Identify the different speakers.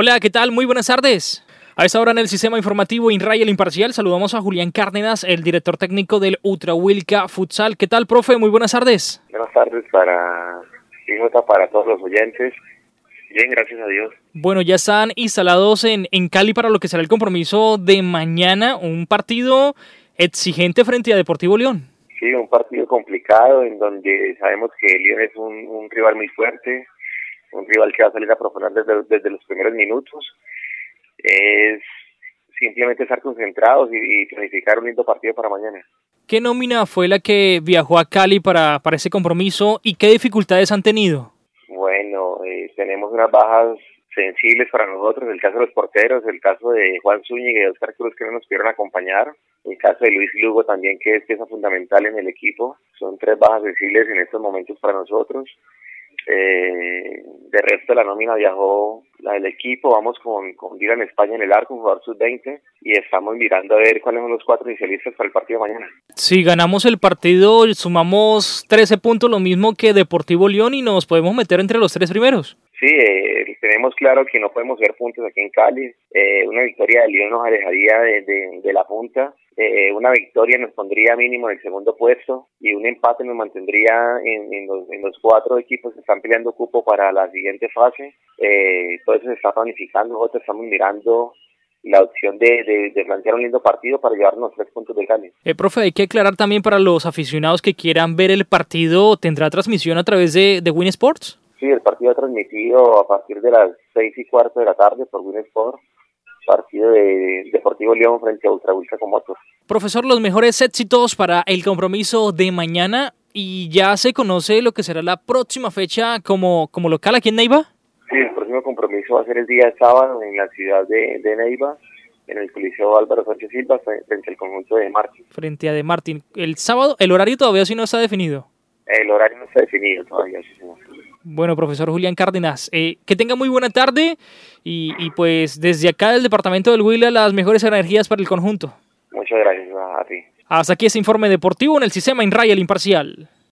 Speaker 1: Hola, ¿qué tal? Muy buenas tardes. A esta hora en el sistema informativo INRAI Imparcial saludamos a Julián Cárdenas, el director técnico del Ultra Wilca Futsal. ¿Qué tal, profe? Muy buenas tardes.
Speaker 2: Buenas tardes para para todos los oyentes. Bien, gracias a Dios.
Speaker 1: Bueno, ya están instalados en, en Cali para lo que será el compromiso de mañana, un partido exigente frente a Deportivo León.
Speaker 2: Sí, un partido complicado en donde sabemos que León es un, un rival muy fuerte, un rival que va a salir a proponer desde, desde los primeros minutos. Es simplemente estar concentrados y, planificar un lindo partido para mañana.
Speaker 1: ¿Qué nómina fue la que viajó a Cali para, para ese compromiso y qué dificultades han tenido?
Speaker 2: Bueno, eh, tenemos unas bajas sensibles para nosotros, el caso de los porteros, el caso de Juan Zúñiga y Oscar Cruz que no nos pudieron acompañar, el caso de Luis Lugo también que es pieza fundamental en el equipo, son tres bajas sensibles en estos momentos para nosotros. Eh, de resto, la nómina viajó la del equipo. Vamos con, con en España en el arco, un jugador sub-20, y estamos mirando a ver cuáles son los cuatro inicialistas para el partido de mañana.
Speaker 1: Si ganamos el partido, sumamos 13 puntos, lo mismo que Deportivo León, y nos podemos meter entre los tres primeros.
Speaker 2: Sí, eh, tenemos claro que no podemos ver puntos aquí en Cali. Eh, una victoria de León nos alejaría de, de, la punta. Eh, una victoria nos pondría mínimo en el segundo puesto y un empate nos mantendría en, en, los, en los, cuatro equipos que están peleando cupo para la siguiente fase. Eh, todo eso se está planificando. Nosotros estamos mirando la opción de, de, plantear un lindo partido para llevarnos tres puntos de Cali.
Speaker 1: Eh, profe, hay que aclarar también para los aficionados que quieran ver el partido, ¿tendrá transmisión a través de, de Win Sports?
Speaker 2: Sí, el partido ha transmitido a partir de las seis y cuarto de la tarde por Winsport, partido de Deportivo León frente a Ultra con motos.
Speaker 1: Profesor, los mejores éxitos para el compromiso de mañana y ya se conoce lo que será la próxima fecha como, como local aquí en Neiva.
Speaker 2: Sí, el próximo compromiso va a ser el día sábado en la ciudad de, de Neiva en el Coliseo Álvaro Sánchez Silva frente al conjunto de Martín.
Speaker 1: Frente a de Martín. El sábado, el horario todavía sí no está definido.
Speaker 2: El horario no está definido todavía, sí, señor.
Speaker 1: Bueno, profesor Julián Cárdenas, eh, que tenga muy buena tarde y, y, pues desde acá del departamento del Huila las mejores energías para el conjunto.
Speaker 2: Muchas gracias a ti.
Speaker 1: Hasta aquí ese informe deportivo en el sistema INRAI El Imparcial.